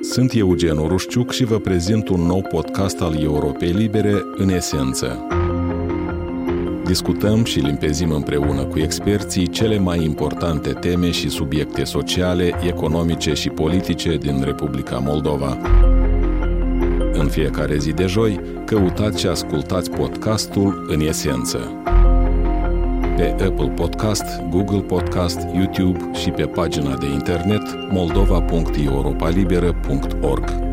Sunt Eugen Urușciuc și vă prezint un nou podcast al Europei Libere în esență. Discutăm și limpezim împreună cu experții cele mai importante teme și subiecte sociale, economice și politice din Republica Moldova. În fiecare zi de joi, căutați și ascultați podcastul în esență pe Apple Podcast, Google Podcast, YouTube și pe pagina de internet moldova.europalibera.org.